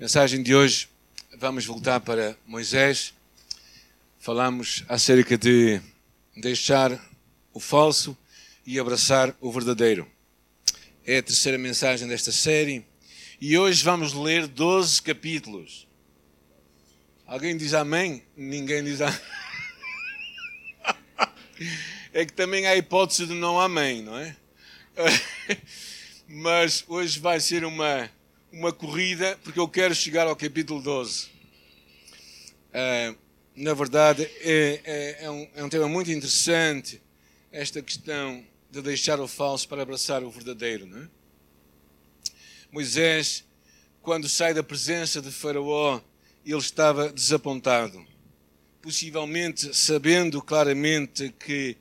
Mensagem de hoje, vamos voltar para Moisés. Falamos acerca de deixar o falso e abraçar o verdadeiro. É a terceira mensagem desta série e hoje vamos ler 12 capítulos. Alguém diz amém? Ninguém diz amém. É que também há a hipótese de não amém, não é? Mas hoje vai ser uma uma corrida, porque eu quero chegar ao capítulo 12. Uh, ah, na verdade, é, é, é, um, é um tema muito interessante, esta questão de deixar o falso para abraçar o verdadeiro. Não é? Moisés, quando sai da presença de Faraó, ele estava desapontado, possivelmente sabendo claramente que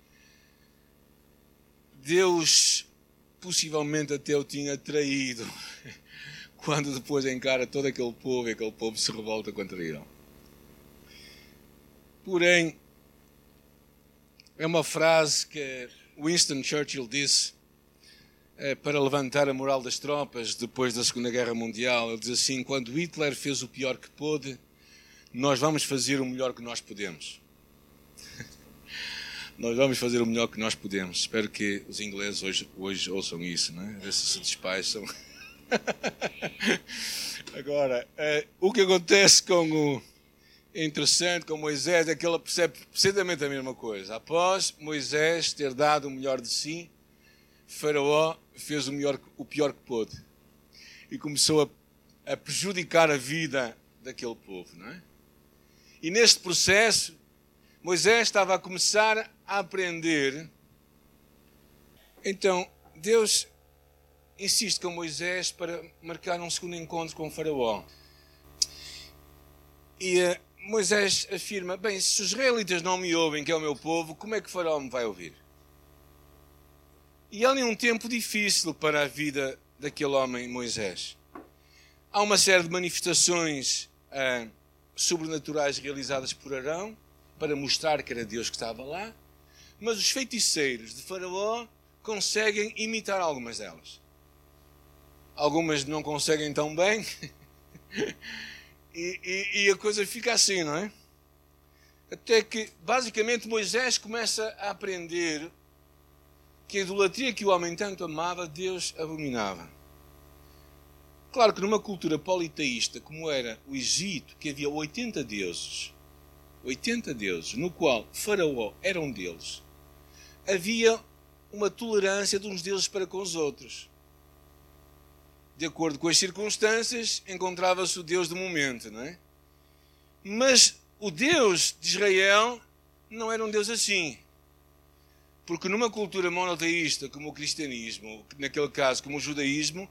Deus possivelmente até o tinha traído quando depois encara todo aquele povo e aquele povo se revolta contra ele. Porém, é uma frase que Winston Churchill disse é, para levantar a moral das tropas depois da Segunda Guerra Mundial. Ele diz assim: quando Hitler fez o pior que pôde, nós vamos fazer o melhor que nós podemos. nós vamos fazer o melhor que nós podemos. Espero que os ingleses hoje, hoje ouçam isso, não é? Ver se se despacham. Agora, uh, o que acontece com o interessante com Moisés é que ele percebe precisamente a mesma coisa. Após Moisés ter dado o melhor de si, Faraó fez o, melhor, o pior que pôde e começou a, a prejudicar a vida daquele povo, não é? E neste processo, Moisés estava a começar a aprender. Então, Deus insiste com Moisés para marcar um segundo encontro com o Faraó. E uh, Moisés afirma: Bem, se os israelitas não me ouvem, que é o meu povo, como é que o Faraó me vai ouvir? E ali um tempo difícil para a vida daquele homem, Moisés. Há uma série de manifestações uh, sobrenaturais realizadas por Arão para mostrar que era Deus que estava lá, mas os feiticeiros de Faraó conseguem imitar algumas delas algumas não conseguem tão bem. e, e, e a coisa fica assim, não é? Até que, basicamente, Moisés começa a aprender que a idolatria que o homem tanto amava, Deus abominava. Claro que numa cultura politeísta como era o Egito, que havia 80 deuses, 80 deuses, no qual Faraó era um deles, havia uma tolerância de uns deuses para com os outros de acordo com as circunstâncias, encontrava-se o Deus do momento, não é? Mas o Deus de Israel não era um Deus assim. Porque numa cultura monoteísta como o cristianismo, naquele caso como o judaísmo,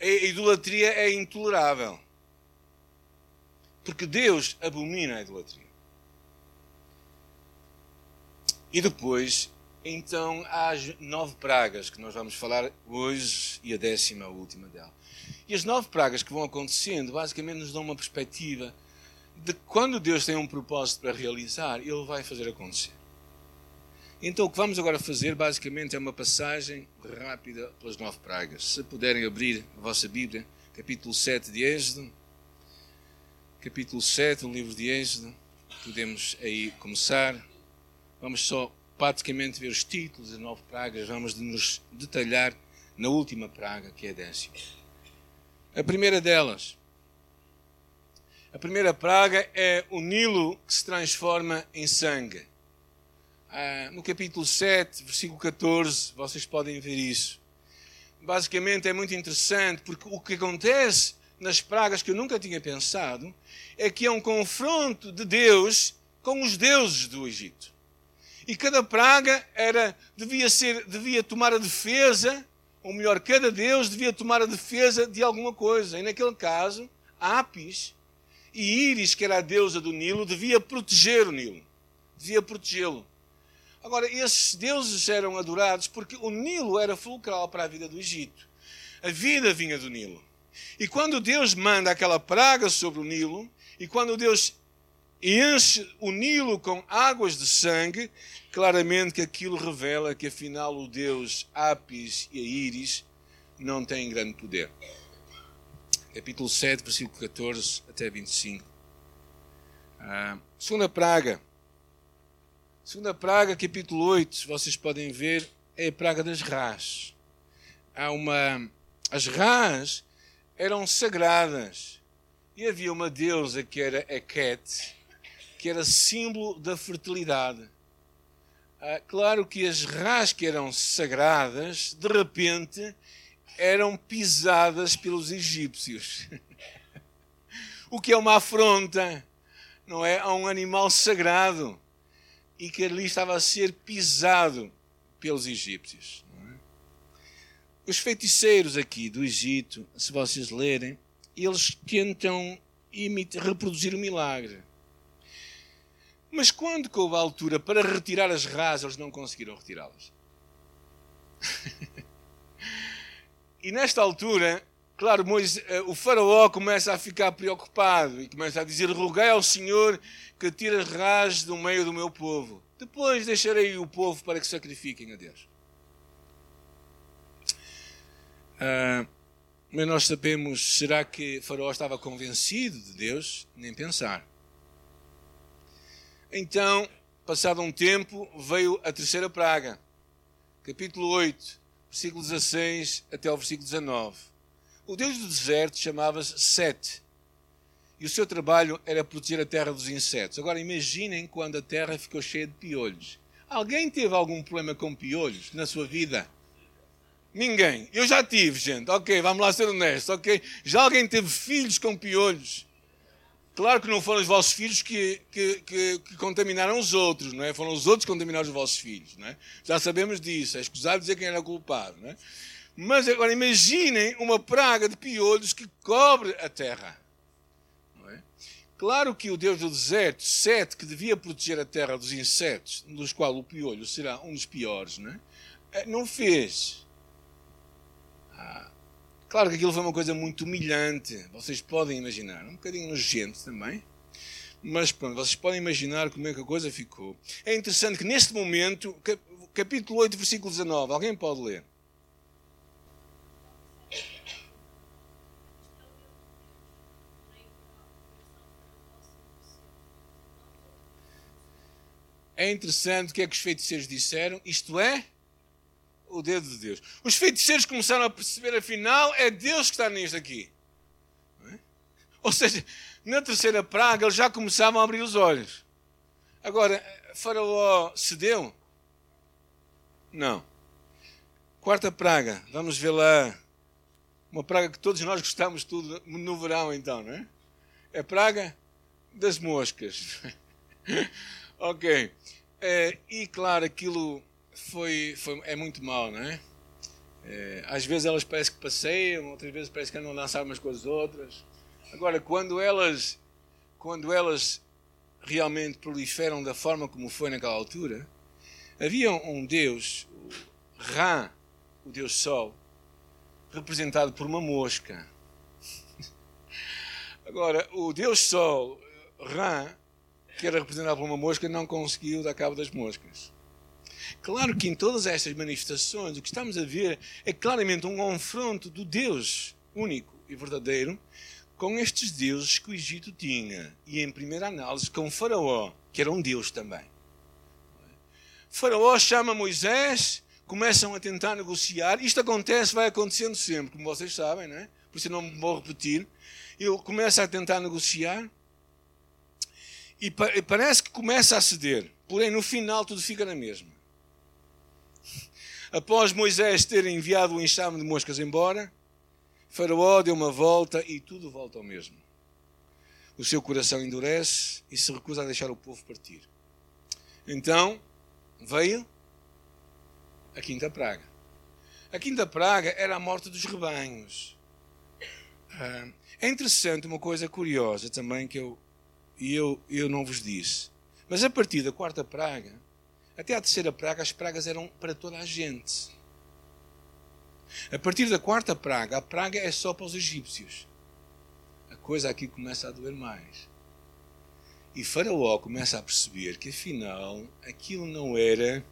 a idolatria é intolerável. Porque Deus abomina a idolatria. E depois então há as nove pragas que nós vamos falar hoje e a décima, a última dela. E as nove pragas que vão acontecendo basicamente nos dão uma perspectiva de quando Deus tem um propósito para realizar, Ele vai fazer acontecer. Então o que vamos agora fazer basicamente é uma passagem rápida pelas nove pragas. Se puderem abrir a vossa Bíblia, capítulo 7 de Êxodo, capítulo 7 do livro de Êxodo, podemos aí começar. Vamos só praticamente ver os títulos das nove pragas, vamos nos detalhar na última praga, que é a décima. A primeira delas, a primeira praga é o Nilo que se transforma em sangue. Ah, no capítulo 7, versículo 14, vocês podem ver isso. Basicamente é muito interessante porque o que acontece nas pragas que eu nunca tinha pensado é que é um confronto de Deus com os deuses do Egito. E cada praga era devia ser devia tomar a defesa, ou melhor, cada deus devia tomar a defesa de alguma coisa. E naquele caso, Apis e Íris, que era a deusa do Nilo, devia proteger o Nilo. Devia protegê-lo. Agora, esses deuses eram adorados porque o Nilo era fulcral para a vida do Egito. A vida vinha do Nilo. E quando Deus manda aquela praga sobre o Nilo, e quando Deus e enche o Nilo com águas de sangue, claramente que aquilo revela que afinal o Deus Apis e a Íris não têm grande poder. capítulo 7, versículo 14 até 25. Ah, segunda praga. Segunda praga, capítulo 8, vocês podem ver, é a praga das rãs. Há uma. As rãs eram sagradas. E havia uma deusa que era Heket, que era símbolo da fertilidade. Ah, claro que as rãs que eram sagradas, de repente, eram pisadas pelos egípcios. o que é uma afronta, não é? A um animal sagrado e que ali estava a ser pisado pelos egípcios. É? Os feiticeiros aqui do Egito, se vocês lerem, eles tentam imitar, reproduzir o milagre. Mas quando houve a altura para retirar as rasas, eles não conseguiram retirá-las. e nesta altura, claro, Moisés, eh, o faraó começa a ficar preocupado e começa a dizer: Roguei ao Senhor que tire as rasas do meio do meu povo. Depois deixarei o povo para que sacrifiquem a Deus. Ah, mas nós sabemos, será que Faraó estava convencido de Deus? Nem pensar. Então, passado um tempo, veio a terceira praga. Capítulo 8, versículo 16 até o versículo 19. O Deus do deserto chamava-se Sete. E o seu trabalho era proteger a terra dos insetos. Agora imaginem quando a terra ficou cheia de piolhos. Alguém teve algum problema com piolhos na sua vida? Ninguém. Eu já tive, gente. Ok, vamos lá ser honestos. Ok, já alguém teve filhos com piolhos? Claro que não foram os vossos filhos que, que, que, que, contaminaram os outros, não é? Foram os outros que contaminaram os vossos filhos, não é? Já sabemos disso. É escusado dizer quem era culpado, não é? Mas agora imaginem uma praga de piolhos que cobre a terra. É? Claro que o Deus do deserto, Sete, que devia proteger a terra dos insetos, dos quais o piolho será um dos piores, não é? Eh, não fez. Ah, Claro que aquilo foi uma coisa muito humilhante, vocês podem imaginar, um bocadinho nojento também. Mas pronto, vocês podem imaginar como é que a coisa ficou. É interessante que neste momento, capítulo 8, versículo 19, alguém pode ler? É interessante o que é que os feiticeiros disseram, isto é, o dedo de Deus. Os feiticeiros começaram a perceber, afinal, é Deus que está nisto aqui. É? Ou seja, na terceira praga eles já começavam a abrir os olhos. Agora, Faraó cedeu? Não. Quarta praga, vamos ver lá. Uma praga que todos nós gostamos tudo no verão, então, não é? É a praga das moscas. ok. É, e claro, aquilo foi, foi, é muito mal, não é? é? Às vezes elas parecem que passeiam, outras vezes parece que andam a dançar umas com as outras. Agora, quando elas, quando elas realmente proliferam da forma como foi naquela altura, havia um Deus, Ra, o Deus Sol, representado por uma mosca. Agora, o Deus Sol, Ra, que era representado por uma mosca, não conseguiu dar cabo das moscas. Claro que em todas estas manifestações o que estamos a ver é claramente um confronto do Deus único e verdadeiro com estes deuses que o Egito tinha e, em primeira análise, com Faraó, que era um deus também. Faraó chama Moisés, começam a tentar negociar. Isto acontece, vai acontecendo sempre, como vocês sabem, não é? por isso eu não vou repetir. Ele começa a tentar negociar e parece que começa a ceder, porém no final tudo fica na mesma. Após Moisés ter enviado o enxame de moscas embora, Faraó deu uma volta e tudo volta ao mesmo. O seu coração endurece e se recusa a deixar o povo partir. Então veio a quinta praga. A quinta praga era a morte dos rebanhos. Ah, é interessante uma coisa curiosa também que eu eu, eu não vos disse. Mas a partir da quarta praga, até à terceira praga, as pragas eram para toda a gente. A partir da quarta praga, a praga é só para os egípcios. A coisa aqui começa a doer mais. E Faraó começa a perceber que afinal aquilo não era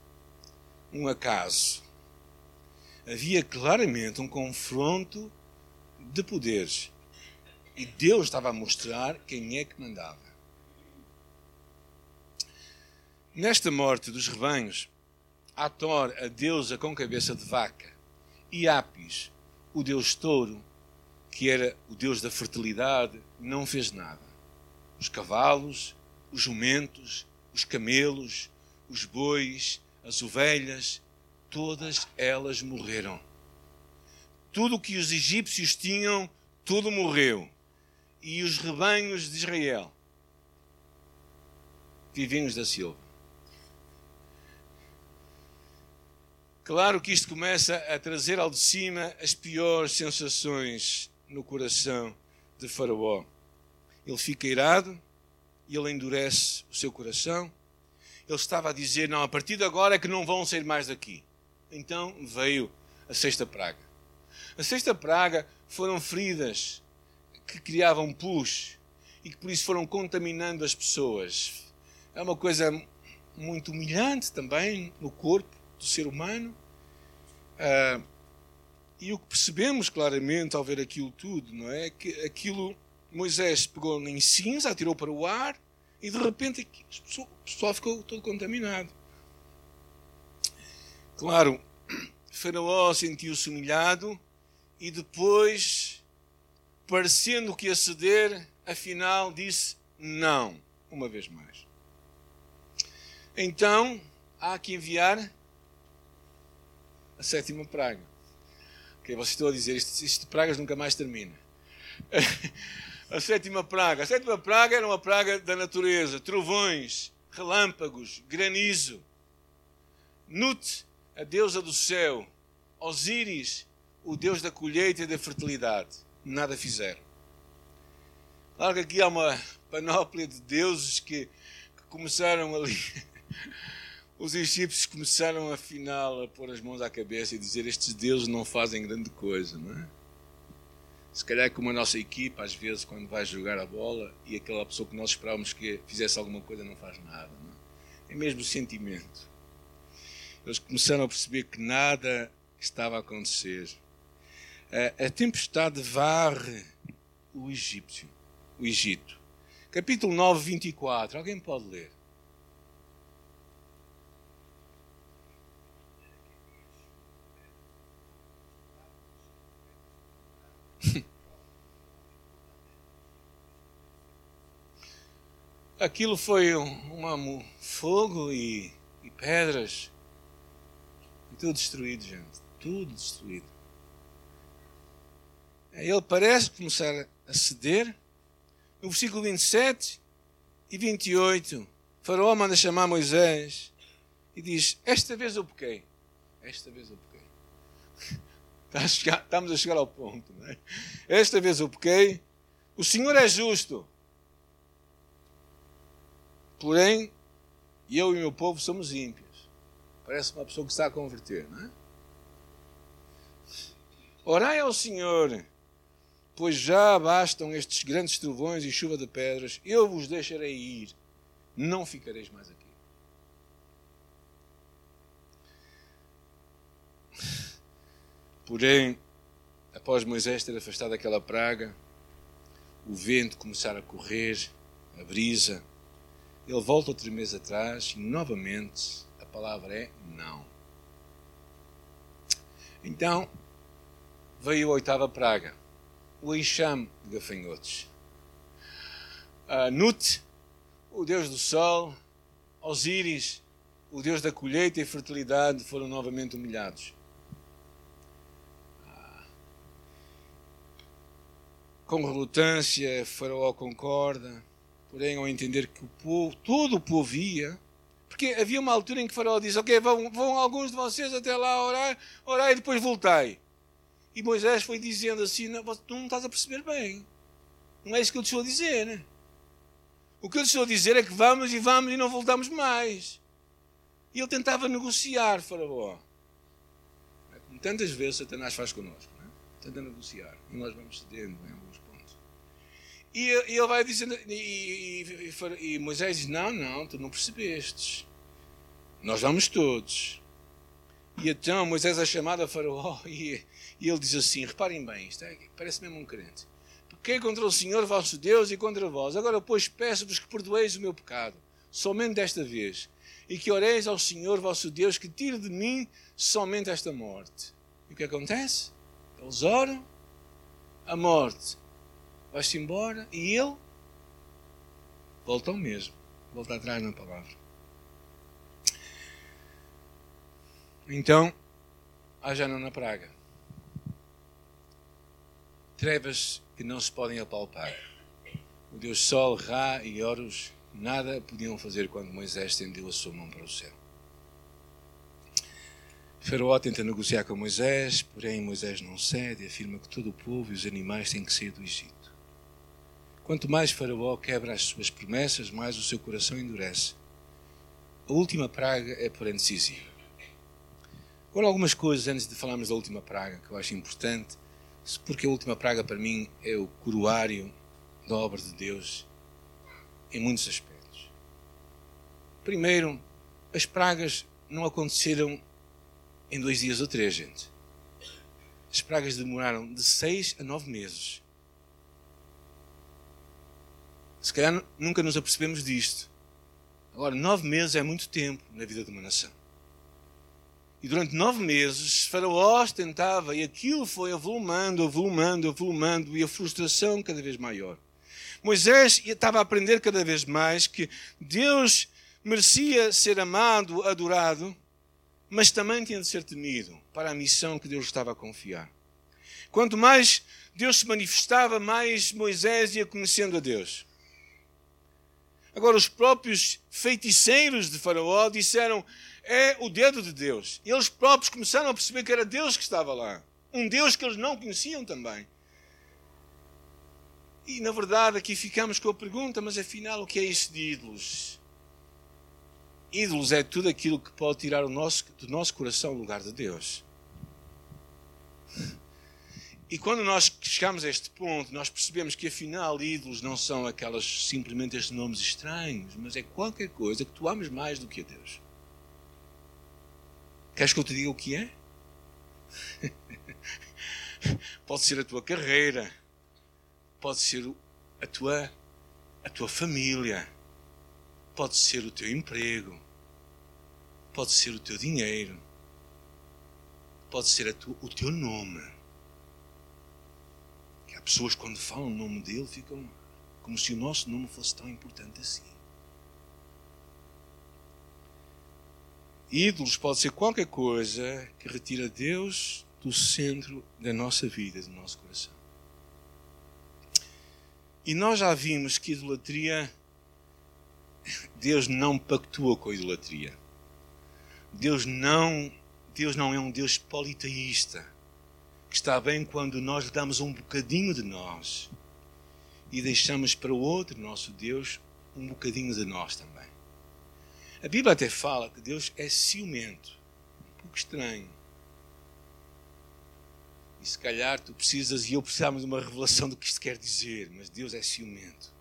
um acaso. Havia claramente um confronto de poderes. E Deus estava a mostrar quem é que mandava. Nesta morte dos rebanhos, Ator, a deusa com cabeça de vaca, e Apis, o deus touro, que era o deus da fertilidade, não fez nada. Os cavalos, os jumentos, os camelos, os bois, as ovelhas, todas elas morreram. Tudo o que os egípcios tinham, tudo morreu. E os rebanhos de Israel, vivinhos da Silva. Claro que isto começa a trazer ao de cima as piores sensações no coração de Faraó. Ele fica irado e ele endurece o seu coração. Ele estava a dizer: Não, a partir de agora é que não vão sair mais daqui. Então veio a sexta praga. A sexta praga foram feridas que criavam pus e que por isso foram contaminando as pessoas. É uma coisa muito humilhante também no corpo do ser humano. Ah, e o que percebemos claramente ao ver aquilo tudo, não é? Que aquilo, Moisés pegou em cinza, atirou para o ar e de repente o pessoal ficou todo contaminado. Claro, Faraó sentiu-se humilhado e depois, parecendo que ia ceder, afinal disse não, uma vez mais. Então, há que enviar a sétima praga. Okay, vocês estão a dizer, isto, isto de pragas nunca mais termina. a sétima praga. A sétima praga era uma praga da natureza: trovões, relâmpagos, granizo. Nut, a deusa do céu. Osíris, o deus da colheita e da fertilidade. Nada fizeram. Claro que aqui há uma panóplia de deuses que, que começaram ali os egípcios começaram afinal a pôr as mãos à cabeça e dizer estes deuses não fazem grande coisa, não é? Se calhar como a nossa equipa, às vezes, quando vai jogar a bola e aquela pessoa que nós esperávamos que fizesse alguma coisa não faz nada. Não é? é mesmo o sentimento. Eles começaram a perceber que nada estava a acontecer. A, a tempestade varre o egípcio, o Egito. Capítulo 9, 24. Alguém pode ler? Aquilo foi um, um fogo e, e pedras. E tudo destruído, gente. Tudo destruído. Ele parece começar a ceder. No versículo 27 e 28, Faraó manda chamar Moisés e diz: Esta vez eu pequei. Esta vez eu. Estamos a chegar ao ponto. Não é? Esta vez eu pequei. O Senhor é justo. Porém, eu e o meu povo somos ímpios. Parece uma pessoa que está a converter, não é? Orai ao Senhor, pois já bastam estes grandes trovões e chuva de pedras. Eu vos deixarei ir, não ficareis mais aqui. Porém, após Moisés ter afastado aquela praga, o vento começar a correr, a brisa, ele volta outro mês atrás e novamente a palavra é não. Então, veio a oitava praga, o enxame de gafanhotos. Uh, Nut, o deus do sol, Osíris, o deus da colheita e fertilidade, foram novamente humilhados. Com relutância, Faraó concorda, porém, ao entender que o povo, todo o povo ia, porque havia uma altura em que Faraó diz: Ok, vão, vão alguns de vocês até lá orar, orar e depois voltai. E Moisés foi dizendo assim: não, Tu não estás a perceber bem. Não é isso que eu te estou a dizer. Né? O que eu te estou a dizer é que vamos e vamos e não voltamos mais. E ele tentava negociar, Faraó. Como tantas vezes Satanás faz connosco. Né? Tenta negociar. E nós vamos cedendo. Né? E, e ele vai dizendo, e, e, e, Moisés diz: Não, não, tu não percebestes. Nós vamos todos. E então Moisés é chamado a Faraó e, ele diz assim: Reparem bem, isto é, parece mesmo um crente. pequei contra o Senhor vosso Deus e contra vós. Agora, pois, peço-vos que perdoeis o meu pecado, somente desta vez, e que oreis ao Senhor vosso Deus que tire de mim somente esta morte. E o que acontece? Eles oram, a morte vai-se embora e ele volta ao mesmo, volta atrás na palavra. Então, haja na praga. Trevas que não se podem apalpar. O Deus Sol, Ra e Horus nada podiam fazer quando Moisés estendeu a sua mão para o céu. Faraó tenta negociar com Moisés, porém Moisés não cede e afirma que todo o povo e os animais têm que sair do Egito. Quanto mais Faraó quebra as suas promessas, mais o seu coração endurece. A última praga é, porém, decisiva. Agora, algumas coisas antes de falarmos da última praga que eu acho importante, porque a última praga para mim é o coroário da obra de Deus em muitos aspectos. Primeiro, as pragas não aconteceram em dois dias ou três, gente. As pragas demoraram de seis a nove meses. Se calhar nunca nos apercebemos disto. Agora, nove meses é muito tempo na vida de uma nação. E durante nove meses, Faraó tentava, e aquilo foi avolumando, avolumando, avolumando, e a frustração cada vez maior. Moisés estava a aprender cada vez mais que Deus merecia ser amado, adorado, mas também tinha de ser temido para a missão que Deus estava a confiar. Quanto mais Deus se manifestava, mais Moisés ia conhecendo a Deus. Agora, os próprios feiticeiros de Faraó disseram: é o dedo de Deus. E eles próprios começaram a perceber que era Deus que estava lá. Um Deus que eles não conheciam também. E na verdade aqui ficamos com a pergunta: mas afinal o que é isso de ídolos? Ídolos é tudo aquilo que pode tirar nosso, do nosso coração o lugar de Deus. E quando nós chegamos a este ponto, nós percebemos que afinal ídolos não são aquelas simplesmente estes nomes estranhos, mas é qualquer coisa que tu ames mais do que a Deus. Queres que eu te diga o que é? pode ser a tua carreira, pode ser a tua, a tua família, pode ser o teu emprego, pode ser o teu dinheiro, pode ser tu, o teu nome. Pessoas quando falam o nome dele ficam como se o nosso nome fosse tão importante assim. Ídolos pode ser qualquer coisa que retira Deus do centro da nossa vida, do nosso coração. E nós já vimos que idolatria, Deus não pactua com a idolatria. Deus não, Deus não é um Deus politeísta, que está bem quando nós lhe damos um bocadinho de nós e deixamos para o outro, nosso Deus, um bocadinho de nós também. A Bíblia até fala que Deus é ciumento. Um pouco estranho. E se calhar tu precisas e eu precisamos de uma revelação do que isto quer dizer, mas Deus é ciumento.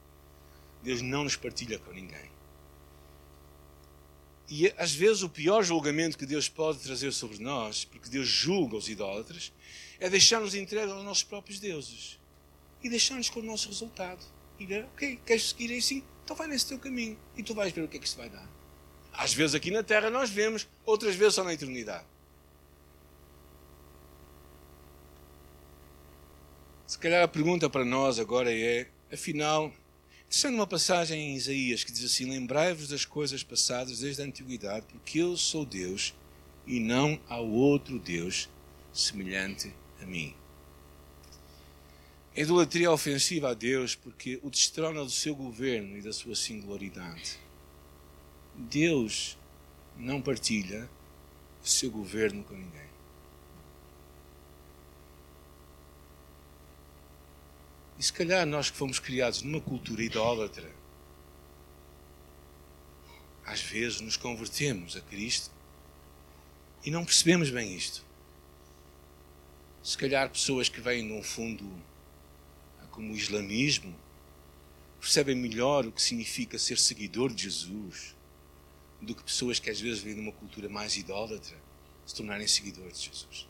Deus não nos partilha com ninguém. E às vezes o pior julgamento que Deus pode trazer sobre nós, porque Deus julga os idólatras, é deixar-nos entregues aos nossos próprios deuses e deixar-nos com o nosso resultado. E ver, ok, queres seguir assim? Então vai nesse teu caminho e tu vais ver o que é que isso vai dar. Às vezes aqui na Terra nós vemos, outras vezes só na eternidade. Se calhar a pergunta para nós agora é, afinal, sendo uma passagem em Isaías que diz assim: Lembrai-vos das coisas passadas desde a antiguidade, porque eu sou Deus e não há outro Deus semelhante a mim. A idolatria é ofensiva a Deus porque o destrona do seu governo e da sua singularidade. Deus não partilha o seu governo com ninguém. E se calhar nós que fomos criados numa cultura idólatra, às vezes nos convertemos a Cristo e não percebemos bem isto. Se calhar pessoas que vêm num fundo como o islamismo percebem melhor o que significa ser seguidor de Jesus do que pessoas que às vezes vêm de uma cultura mais idólatra se tornarem seguidores de Jesus.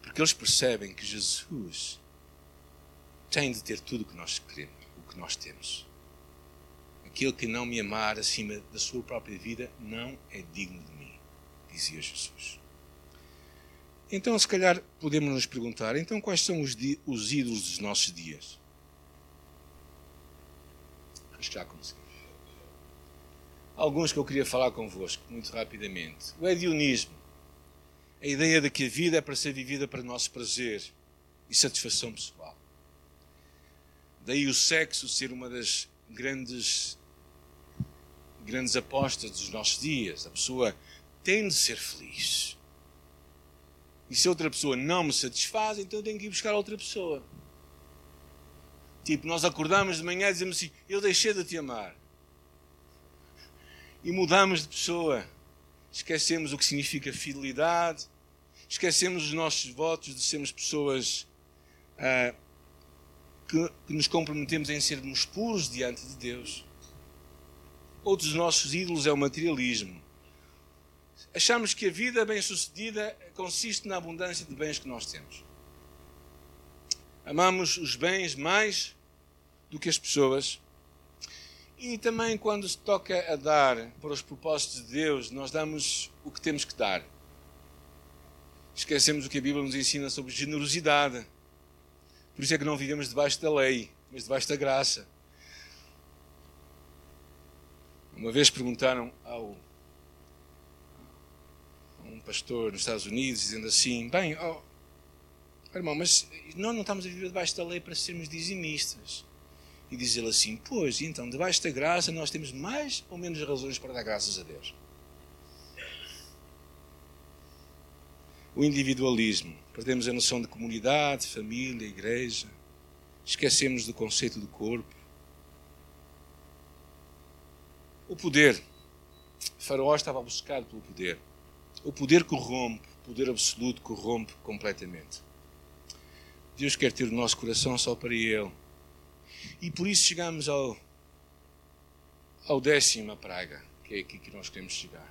Porque eles percebem que Jesus tem de ter tudo o que nós queremos, o que nós temos. Aquele que não me amar acima da sua própria vida não é digno de mim, dizia Jesus. Então, se calhar, podemos nos perguntar: então, quais são os, os ídolos dos nossos dias? Acho que já consegui. Alguns que eu queria falar convosco, muito rapidamente. O hedionismo. A ideia de que a vida é para ser vivida para nosso prazer e satisfação pessoal. Daí o sexo ser uma das grandes grandes apostas dos nossos dias. A pessoa tem de ser feliz. E se outra pessoa não me satisfaz, então eu tenho que ir buscar outra pessoa. Tipo, nós acordamos de manhã e dizemos assim: Eu deixei de te amar. E mudamos de pessoa. Esquecemos o que significa fidelidade. Esquecemos os nossos votos de sermos pessoas ah, que, que nos comprometemos em sermos puros diante de Deus. Outro dos nossos ídolos é o materialismo. Achamos que a vida bem-sucedida consiste na abundância de bens que nós temos. Amamos os bens mais do que as pessoas. E também, quando se toca a dar para os propósitos de Deus, nós damos o que temos que dar. Esquecemos o que a Bíblia nos ensina sobre generosidade. Por isso é que não vivemos debaixo da lei, mas debaixo da graça. Uma vez perguntaram ao pastor nos Estados Unidos, dizendo assim: Bem, oh, irmão, mas nós não estamos a viver debaixo da lei para sermos dizimistas. E diz ele assim: Pois, então, debaixo da graça, nós temos mais ou menos razões para dar graças a Deus. O individualismo. Perdemos a noção de comunidade, família, igreja. Esquecemos do conceito do corpo. O poder. Faraó estava a buscar pelo poder. O poder corrompe, o poder absoluto corrompe completamente. Deus quer ter o nosso coração só para Ele. E por isso chegamos ao, ao décima praga, que é aqui que nós queremos chegar.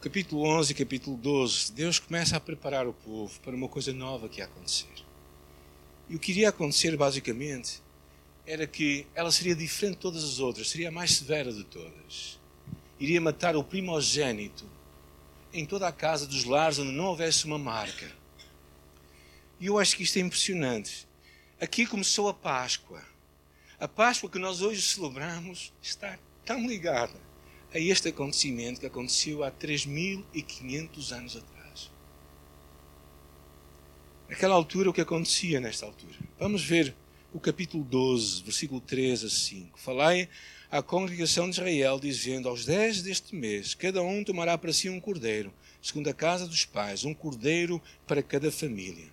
Capítulo 11 e capítulo 12, Deus começa a preparar o povo para uma coisa nova que ia acontecer. E o que iria acontecer, basicamente, era que ela seria diferente de todas as outras, seria a mais severa de todas. Iria matar o primogênito em toda a casa dos lares onde não houvesse uma marca. E eu acho que isto é impressionante. Aqui começou a Páscoa. A Páscoa que nós hoje celebramos está tão ligada a este acontecimento que aconteceu há 3.500 anos atrás. Naquela altura, o que acontecia nesta altura? Vamos ver o capítulo 12, versículo 3 a 5. Falai à congregação de Israel, dizendo: Aos dez deste mês, cada um tomará para si um cordeiro, segundo a casa dos pais, um cordeiro para cada família.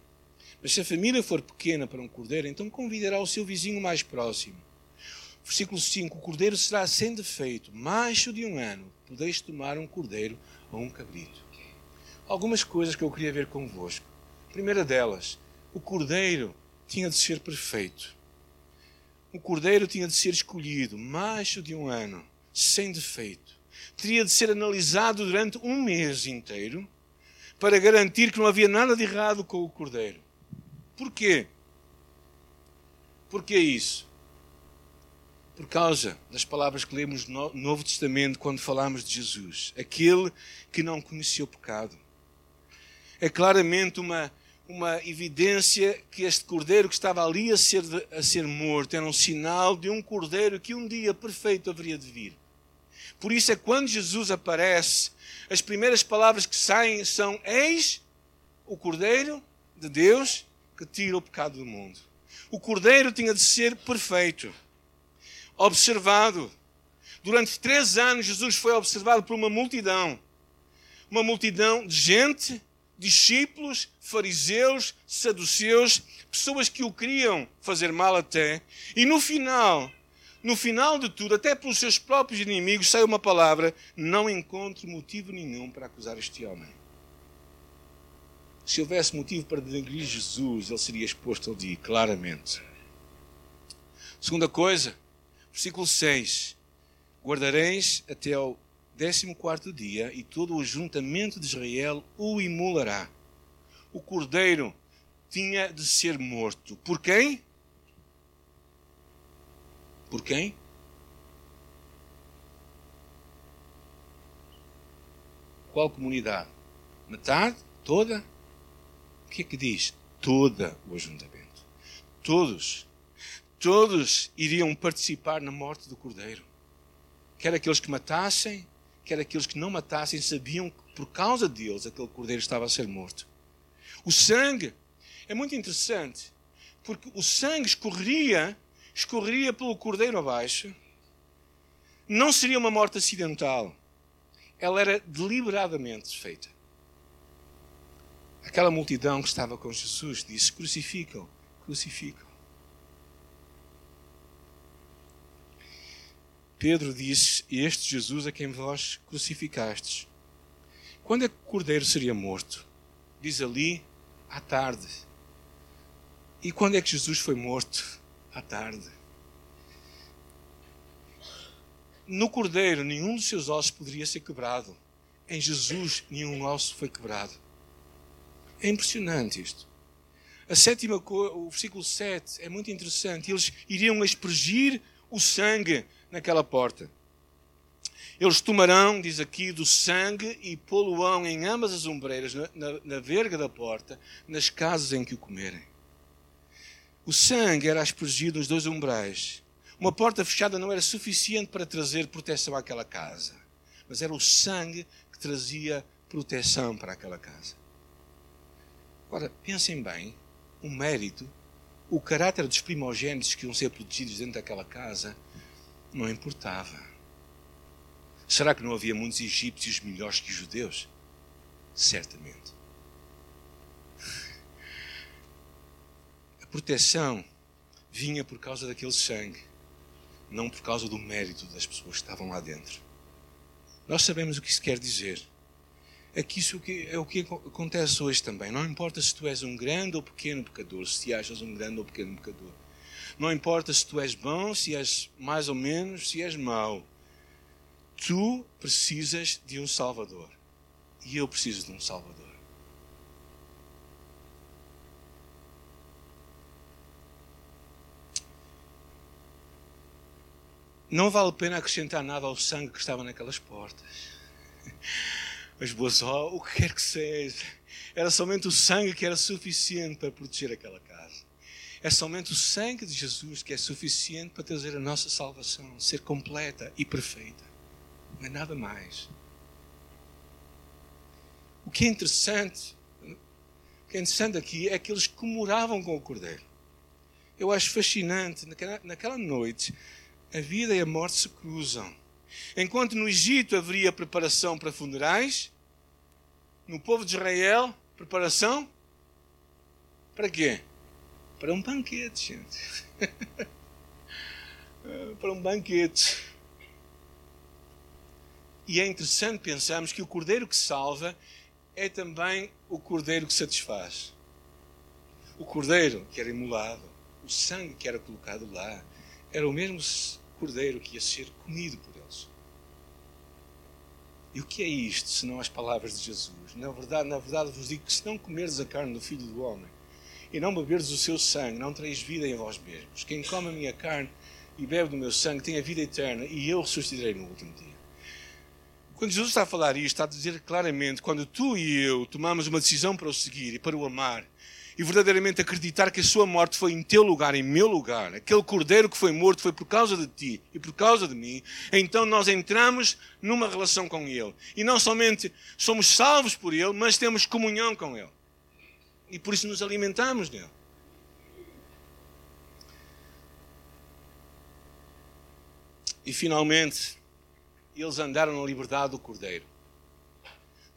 Mas se a família for pequena para um cordeiro, então convidará o seu vizinho mais próximo. Versículo 5: O cordeiro será sem defeito, macho de um ano. Podeis tomar um cordeiro ou um cabrito. Algumas coisas que eu queria ver convosco. Primeira delas, o cordeiro tinha de ser perfeito. O cordeiro tinha de ser escolhido, macho de um ano, sem defeito. Teria de ser analisado durante um mês inteiro para garantir que não havia nada de errado com o cordeiro. Porquê? Porquê isso? Por causa das palavras que lemos no Novo Testamento quando falamos de Jesus, aquele que não conheceu pecado. É claramente uma uma evidência que este cordeiro que estava ali a ser, a ser morto era um sinal de um cordeiro que um dia perfeito haveria de vir. Por isso é que quando Jesus aparece, as primeiras palavras que saem são: Eis o cordeiro de Deus que tira o pecado do mundo. O cordeiro tinha de ser perfeito, observado. Durante três anos, Jesus foi observado por uma multidão uma multidão de gente discípulos, fariseus, saduceus, pessoas que o queriam fazer mal até, e no final, no final de tudo, até pelos seus próprios inimigos, sai uma palavra: não encontro motivo nenhum para acusar este homem. Se houvesse motivo para denegrir Jesus, ele seria exposto ali, claramente. Segunda coisa, versículo 6: Guardareis até ao décimo quarto dia, e todo o ajuntamento de Israel o imolará. O cordeiro tinha de ser morto. Por quem? Por quem? Qual comunidade? Metade? Toda? O que é que diz? Toda o ajuntamento. Todos. Todos iriam participar na morte do Cordeiro. Quer aqueles que matassem, quer aqueles que não matassem, sabiam que por causa deles aquele Cordeiro estava a ser morto. O sangue é muito interessante, porque o sangue escorreria, escorreria pelo Cordeiro abaixo. Não seria uma morte acidental. Ela era deliberadamente feita. Aquela multidão que estava com Jesus disse: crucificam, crucificam. Pedro disse: Este Jesus a quem vós crucificastes. Quando é que o cordeiro seria morto? Diz ali, à tarde. E quando é que Jesus foi morto? À tarde. No cordeiro, nenhum dos seus ossos poderia ser quebrado. Em Jesus, nenhum osso foi quebrado. É impressionante isto. A sétima, o versículo 7 é muito interessante. Eles iriam aspergir o sangue naquela porta. Eles tomarão, diz aqui, do sangue e poluão em ambas as ombreiras, na, na, na verga da porta, nas casas em que o comerem. O sangue era aspergido nos dois umbrais. Uma porta fechada não era suficiente para trazer proteção àquela casa, mas era o sangue que trazia proteção para aquela casa. Agora, pensem bem, o mérito, o caráter dos primogênitos que iam ser protegidos dentro daquela casa, não importava. Será que não havia muitos egípcios melhores que os judeus? Certamente. A proteção vinha por causa daquele sangue, não por causa do mérito das pessoas que estavam lá dentro. Nós sabemos o que isso quer dizer é que isso é o que acontece hoje também. Não importa se tu és um grande ou pequeno pecador, se te achas um grande ou pequeno pecador. Não importa se tu és bom, se és mais ou menos, se és mau. Tu precisas de um Salvador. E eu preciso de um Salvador. Não vale a pena acrescentar nada ao sangue que estava naquelas portas as boas obras, o que quer que seja. Era somente o sangue que era suficiente para proteger aquela casa. É somente o sangue de Jesus que é suficiente para trazer a nossa salvação, ser completa e perfeita. Não é nada mais. O que é interessante, o que é interessante aqui é que eles comemoravam com o Cordeiro. Eu acho fascinante, naquela noite, a vida e a morte se cruzam. Enquanto no Egito haveria preparação para funerais, no povo de Israel, preparação para quê? Para um banquete, gente. para um banquete. E é interessante pensarmos que o cordeiro que salva é também o cordeiro que satisfaz. O cordeiro que era imolado, o sangue que era colocado lá, era o mesmo cordeiro que ia ser comido por e o que é isto, senão as palavras de Jesus? Na verdade, na verdade vos digo que se não comerdes a carne do Filho do Homem e não beberdes o seu sangue, não tereis vida em vós mesmos. Quem come a minha carne e bebe do meu sangue tem a vida eterna e eu ressuscitarei no último dia. Quando Jesus está a falar isto, está a dizer claramente, quando tu e eu tomamos uma decisão para o seguir e para o amar, e verdadeiramente acreditar que a sua morte foi em teu lugar, em meu lugar, aquele cordeiro que foi morto foi por causa de ti e por causa de mim, então nós entramos numa relação com Ele. E não somente somos salvos por Ele, mas temos comunhão com Ele. E por isso nos alimentamos nele. E finalmente, eles andaram na liberdade do cordeiro.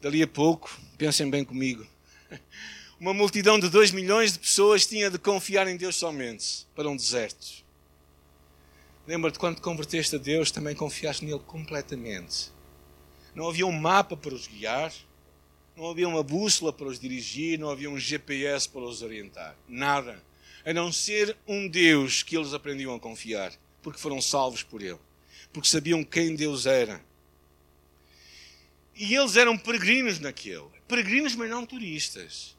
Dali a pouco, pensem bem comigo uma multidão de 2 milhões de pessoas tinha de confiar em Deus somente para um deserto. Lembra-te quando te converteste a Deus, também confiaste nele completamente. Não havia um mapa para os guiar, não havia uma bússola para os dirigir, não havia um GPS para os orientar. Nada. A não ser um Deus que eles aprendiam a confiar, porque foram salvos por Ele, porque sabiam quem Deus era. E eles eram peregrinos naquele. Peregrinos, mas não turistas.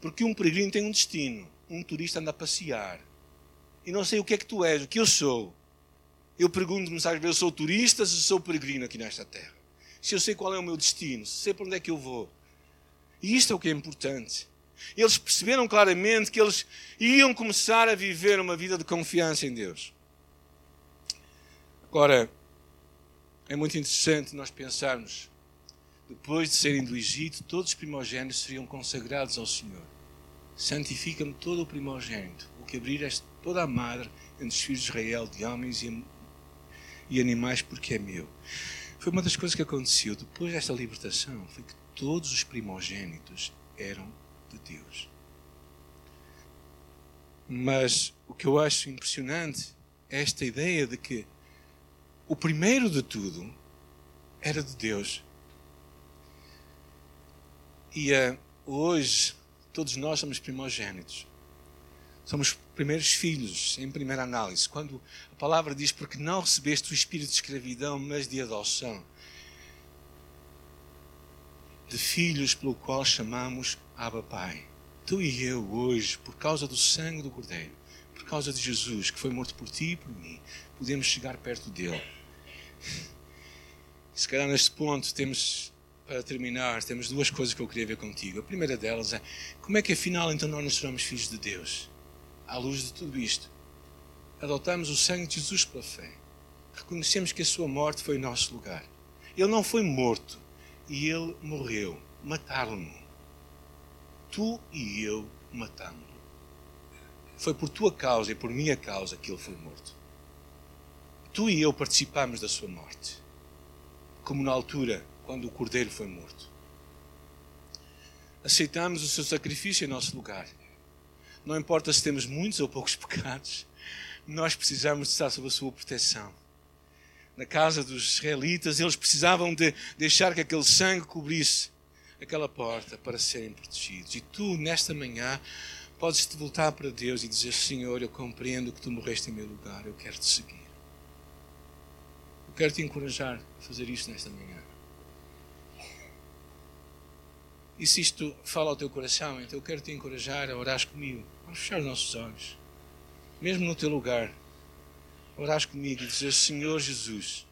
Porque um peregrino tem um destino, um turista anda a passear. E não sei o que é que tu és, o que eu sou. Eu pergunto-me, sabes, eu sou turista, se sou peregrino aqui nesta terra. Se eu sei qual é o meu destino, se sei para onde é que eu vou. E isto é o que é importante. Eles perceberam claramente que eles iam começar a viver uma vida de confiança em Deus. Agora, é muito interessante nós pensarmos, depois de serem do Egito, todos os primogênitos seriam consagrados ao Senhor. Santifica-me todo o primogênito, o que abrir toda a madre entre os filhos de Israel, de homens e, e animais, porque é meu. Foi uma das coisas que aconteceu depois desta libertação, foi que todos os primogênitos eram de Deus. Mas o que eu acho impressionante é esta ideia de que o primeiro de tudo era de Deus. E uh, hoje todos nós somos primogênitos. Somos primeiros filhos, em primeira análise. Quando a palavra diz, porque não recebeste o espírito de escravidão, mas de adoção. De filhos pelo qual chamamos Abba Pai. Tu e eu hoje, por causa do sangue do Cordeiro, por causa de Jesus, que foi morto por ti e por mim, podemos chegar perto dele. Se calhar neste ponto temos, para terminar, temos duas coisas que eu queria ver contigo. A primeira delas é, como é que afinal então nós nos tornamos filhos de Deus? à luz de tudo isto, adotamos o sangue de Jesus pela fé. Reconhecemos que a sua morte foi em nosso lugar. Ele não foi morto e ele morreu. Mataram-no. Tu e eu matámos-lo. Foi por tua causa e por minha causa que ele foi morto. Tu e eu participamos da sua morte, como na altura quando o cordeiro foi morto. Aceitamos o seu sacrifício em nosso lugar não importa se temos muitos ou poucos pecados, nós precisamos de estar sob a sua proteção. Na casa dos israelitas, eles precisavam de deixar que aquele sangue cobrisse aquela porta para serem protegidos. E tu, nesta manhã, podes te voltar para Deus e dizer: Senhor, eu compreendo que tu morreste em meu lugar, eu quero te seguir. Eu quero te encorajar a fazer isto nesta manhã. E se isto fala ao teu coração, então eu quero te encorajar a orar comigo. Vamos fechar os nossos olhos. Mesmo no teu lugar, orar comigo e dizer: Senhor Jesus,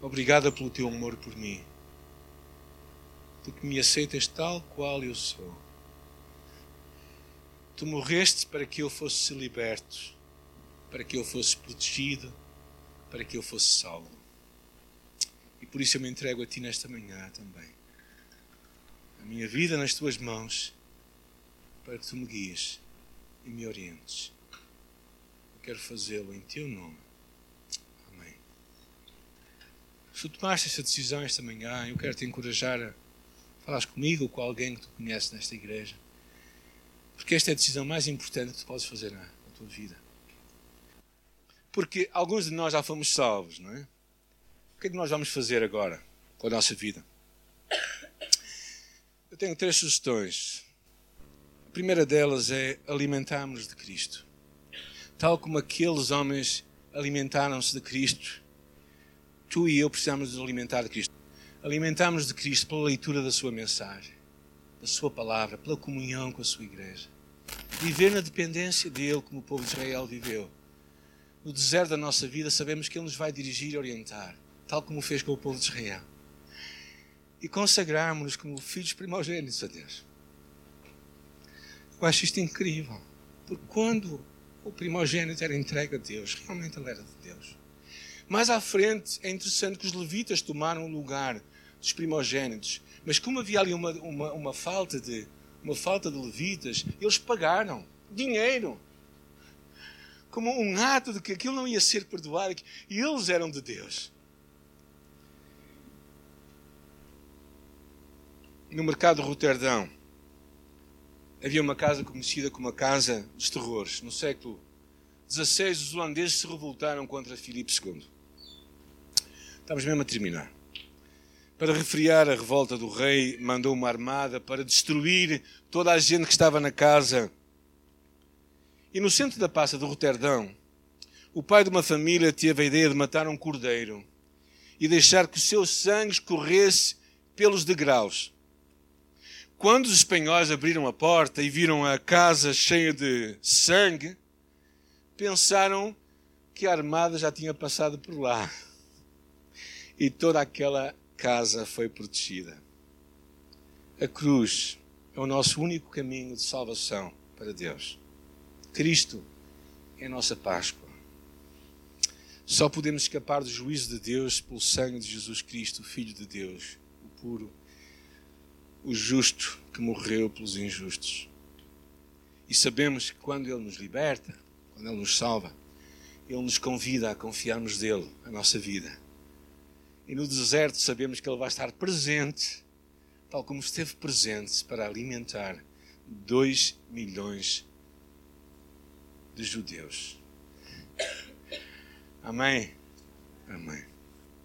obrigada pelo teu amor por mim. Tu que me aceitas tal qual eu sou. Tu morreste para que eu fosse liberto, para que eu fosse protegido, para que eu fosse salvo. E por isso eu me entrego a ti nesta manhã também a minha vida nas tuas mãos para que tu me guies e me orientes. Eu quero fazê-lo em teu nome. Amém. Se tu tomaste essa decisão esta manhã, eu quero te encorajar a falar comigo ou com alguém que tu conheces nesta igreja. Porque esta é a decisão mais importante que tu podes fazer na, na tua vida. Porque alguns de nós já fomos salvos, não é? O que é que nós vamos fazer agora com a nossa vida? Eu tenho três sugestões. A primeira delas é alimentarmos de Cristo. Tal como aqueles homens alimentaram-se de Cristo, tu e eu precisamos de alimentar de Cristo. Alimentarmos de Cristo pela leitura da sua mensagem, da sua palavra, pela comunhão com a sua igreja. Viver na dependência dele como o povo de Israel viveu. No deserto da nossa vida sabemos que ele nos vai dirigir e orientar, tal como fez com o povo de Israel e consagrarmos-nos como filhos primogênitos a Deus. Eu acho isto incrível, porque quando o primogênito era entregue a Deus, realmente ele era de Deus. Mais à frente, é interessante que os levitas tomaram o lugar dos primogênitos, mas como havia ali uma, uma, uma, falta, de, uma falta de levitas, eles pagaram dinheiro como um ato de que aquilo não ia ser perdoado e eles eram de Deus. No mercado de Roterdão havia uma casa conhecida como a Casa dos Terrores. No século XVI, os holandeses se revoltaram contra Filipe II. Estamos mesmo a terminar. Para refriar a revolta do rei, mandou uma armada para destruir toda a gente que estava na casa. E no centro da praça de Roterdão, o pai de uma família teve a ideia de matar um cordeiro e deixar que o seu sangue escorresse pelos degraus quando os espanhóis abriram a porta e viram a casa cheia de sangue, pensaram que a armada já tinha passado por lá. E toda aquela casa foi protegida. A cruz é o nosso único caminho de salvação para Deus. Cristo é a nossa Páscoa. Só podemos escapar do juízo de Deus pelo sangue de Jesus Cristo, Filho de Deus, o puro, o justo que morreu pelos injustos. E sabemos que quando Ele nos liberta, quando Ele nos salva, Ele nos convida a confiarmos dele a nossa vida. E no deserto sabemos que Ele vai estar presente, tal como esteve presente para alimentar dois milhões de judeus. Amém? Amém.